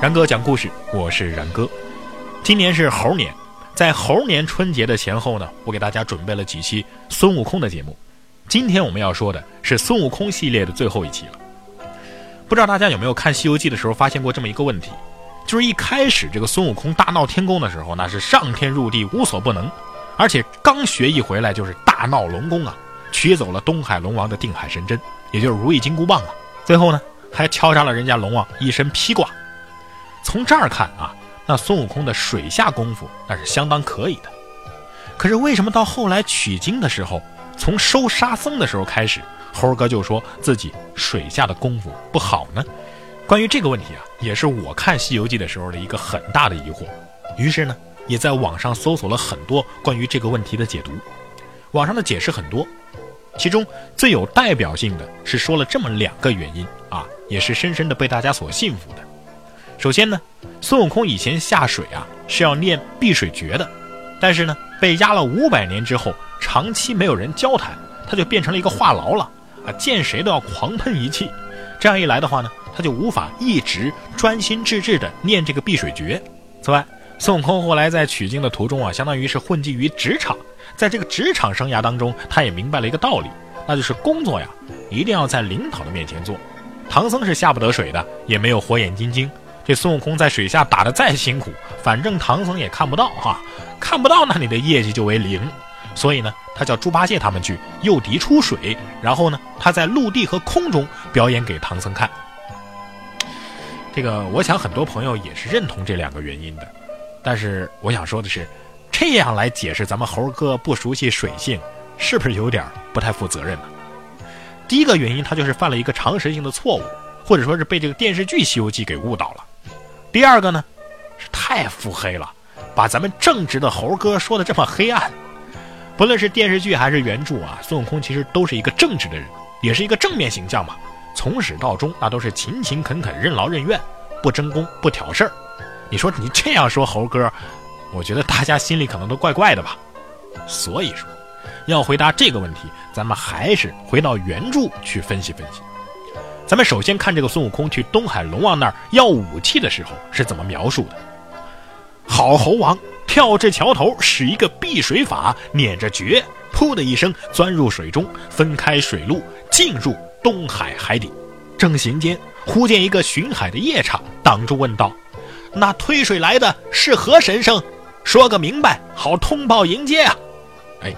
然哥讲故事，我是然哥。今年是猴年，在猴年春节的前后呢，我给大家准备了几期孙悟空的节目。今天我们要说的是孙悟空系列的最后一期了。不知道大家有没有看《西游记》的时候发现过这么一个问题，就是一开始这个孙悟空大闹天宫的时候，那是上天入地无所不能，而且刚学艺回来就是大闹龙宫啊，取走了东海龙王的定海神针，也就是如意金箍棒啊。最后呢，还敲诈了人家龙王一身披挂。从这儿看啊，那孙悟空的水下功夫那是相当可以的。可是为什么到后来取经的时候，从收沙僧的时候开始，猴哥就说自己水下的功夫不好呢？关于这个问题啊，也是我看《西游记》的时候的一个很大的疑惑。于是呢，也在网上搜索了很多关于这个问题的解读。网上的解释很多，其中最有代表性的是说了这么两个原因啊，也是深深的被大家所信服的。首先呢，孙悟空以前下水啊是要念碧水诀的，但是呢被压了五百年之后，长期没有人交谈，他就变成了一个话痨了啊，见谁都要狂喷一气。这样一来的话呢，他就无法一直专心致志地念这个碧水诀。此外，孙悟空后来在取经的途中啊，相当于是混迹于职场，在这个职场生涯当中，他也明白了一个道理，那就是工作呀一定要在领导的面前做。唐僧是下不得水的，也没有火眼金睛。这孙悟空在水下打得再辛苦，反正唐僧也看不到哈，看不到那你的业绩就为零。所以呢，他叫猪八戒他们去诱敌出水，然后呢，他在陆地和空中表演给唐僧看。这个我想很多朋友也是认同这两个原因的，但是我想说的是，这样来解释咱们猴哥不熟悉水性，是不是有点不太负责任呢？第一个原因，他就是犯了一个常识性的错误，或者说是被这个电视剧《西游记》给误导了。第二个呢，是太腹黑了，把咱们正直的猴哥说的这么黑暗。不论是电视剧还是原著啊，孙悟空其实都是一个正直的人，也是一个正面形象嘛。从始到终，那都是勤勤恳恳、任劳任怨，不争功、不挑事儿。你说你这样说猴哥，我觉得大家心里可能都怪怪的吧。所以说，要回答这个问题，咱们还是回到原著去分析分析。咱们首先看这个孙悟空去东海龙王那儿要武器的时候是怎么描述的。好猴王跳至桥头，使一个避水法，捻着诀，噗的一声钻入水中，分开水路，进入东海海底。正行间，忽见一个巡海的夜叉挡住，问道：“那推水来的是何神圣？说个明白，好通报迎接啊！”哎，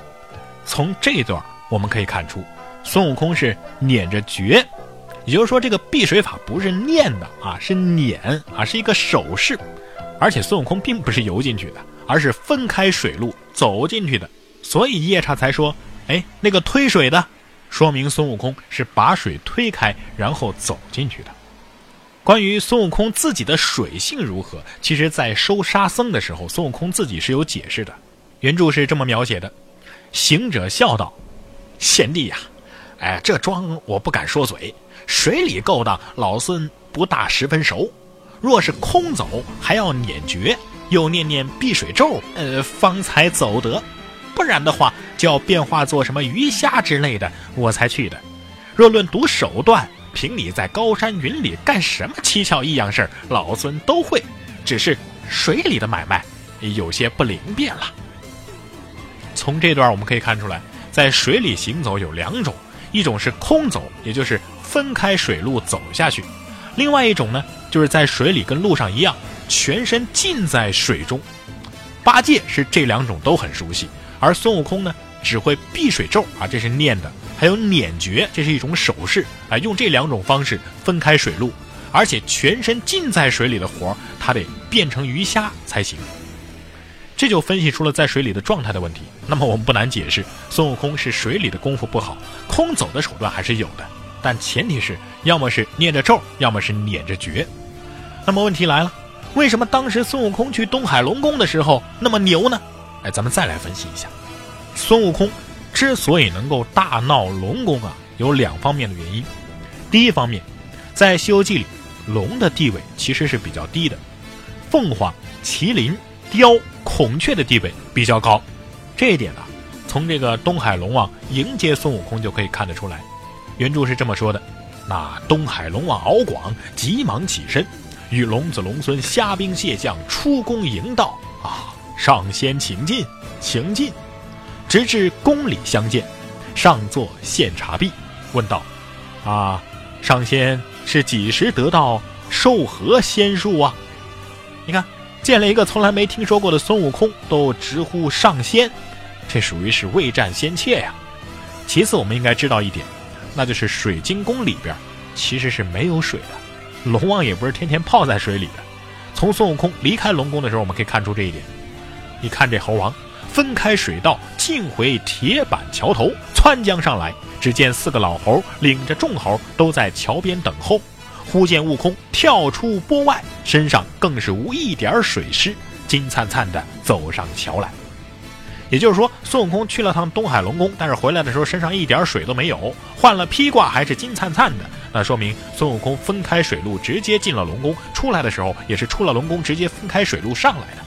从这段我们可以看出，孙悟空是捻着诀。也就是说，这个避水法不是念的啊，是捻啊，是一个手势。而且孙悟空并不是游进去的，而是分开水路走进去的。所以夜叉才说：“哎，那个推水的，说明孙悟空是把水推开，然后走进去的。”关于孙悟空自己的水性如何，其实，在收沙僧的时候，孙悟空自己是有解释的。原著是这么描写的：行者笑道：“贤弟呀，哎，这桩我不敢说嘴。”水里勾当，老孙不大十分熟。若是空走，还要捻诀，又念念避水咒，呃，方才走得。不然的话，就要变化做什么鱼虾之类的，我才去的。若论读手段，凭你在高山云里干什么蹊跷异样事儿，老孙都会。只是水里的买卖有些不灵便了。从这段我们可以看出来，在水里行走有两种，一种是空走，也就是。分开水路走下去，另外一种呢，就是在水里跟路上一样，全身浸在水中。八戒是这两种都很熟悉，而孙悟空呢，只会避水咒啊，这是念的；还有捻诀，这是一种手势啊，用这两种方式分开水路，而且全身浸在水里的活他得变成鱼虾才行。这就分析出了在水里的状态的问题。那么我们不难解释，孙悟空是水里的功夫不好，空走的手段还是有的。但前提是，要么是念着咒，要么是捻着诀。那么问题来了，为什么当时孙悟空去东海龙宫的时候那么牛呢？哎，咱们再来分析一下，孙悟空之所以能够大闹龙宫啊，有两方面的原因。第一方面，在《西游记》里，龙的地位其实是比较低的，凤凰、麒麟、雕、孔雀的地位比较高。这一点呢，从这个东海龙王迎接孙悟空就可以看得出来。原著是这么说的：那东海龙王敖广急忙起身，与龙子龙孙虾兵蟹将出宫迎道啊，上仙请进，请进，直至宫里相见，上座献茶毕，问道：“啊，上仙是几时得到授何仙术啊？”你看，见了一个从来没听说过的孙悟空，都直呼上仙，这属于是未战先怯呀。其次，我们应该知道一点，那就是水晶宫里边其实是没有水的。龙王也不是天天泡在水里的。从孙悟空离开龙宫的时候，我们可以看出这一点。你看这猴王分开水道，径回铁板桥头，窜江上来。只见四个老猴领着众猴都在桥边等候。忽见悟空跳出波外，身上更是无一点水湿，金灿灿的走上桥来。也就是说，孙悟空去了趟东海龙宫，但是回来的时候身上一点水都没有，换了披挂还是金灿灿的。那说明孙悟空分开水路直接进了龙宫，出来的时候也是出了龙宫直接分开水路上来的。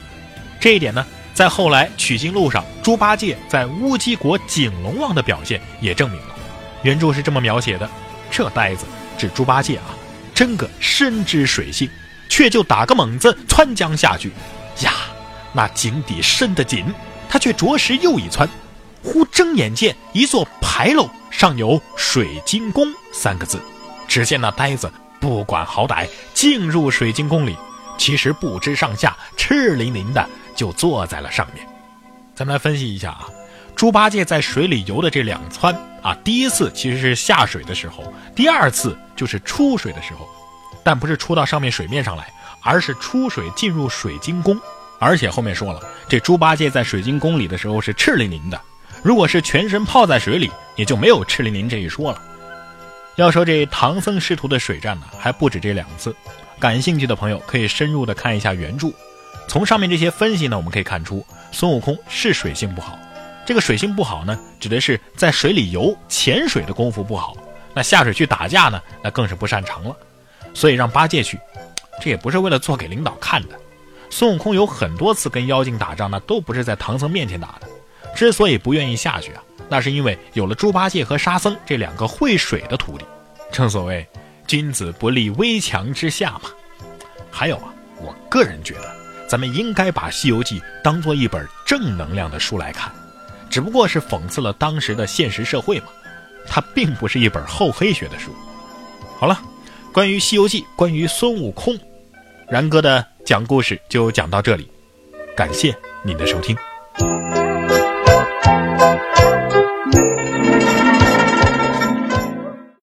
这一点呢，在后来取经路上，猪八戒在乌鸡国景龙王的表现也证明了。原著是这么描写的：这呆子指猪八戒啊，真个深知水性，却就打个猛子窜江下去。呀，那井底深得紧。他却着实又一窜，忽睁眼见一座牌楼，上有“水晶宫”三个字。只见那呆子不管好歹，进入水晶宫里，其实不知上下，赤淋淋的就坐在了上面。咱们来分析一下啊，猪八戒在水里游的这两窜啊，第一次其实是下水的时候，第二次就是出水的时候，但不是出到上面水面上来，而是出水进入水晶宫。而且后面说了，这猪八戒在水晶宫里的时候是赤淋淋的，如果是全身泡在水里，也就没有赤淋淋这一说了。要说这唐僧师徒的水战呢，还不止这两次。感兴趣的朋友可以深入的看一下原著。从上面这些分析呢，我们可以看出孙悟空是水性不好。这个水性不好呢，指的是在水里游、潜水的功夫不好。那下水去打架呢，那更是不擅长了。所以让八戒去，这也不是为了做给领导看的。孙悟空有很多次跟妖精打仗，那都不是在唐僧面前打的。之所以不愿意下去啊，那是因为有了猪八戒和沙僧这两个会水的徒弟。正所谓君子不立危墙之下嘛。还有啊，我个人觉得，咱们应该把《西游记》当做一本正能量的书来看，只不过是讽刺了当时的现实社会嘛。它并不是一本厚黑学的书。好了，关于《西游记》，关于孙悟空，然哥的。讲故事就讲到这里，感谢您的收听。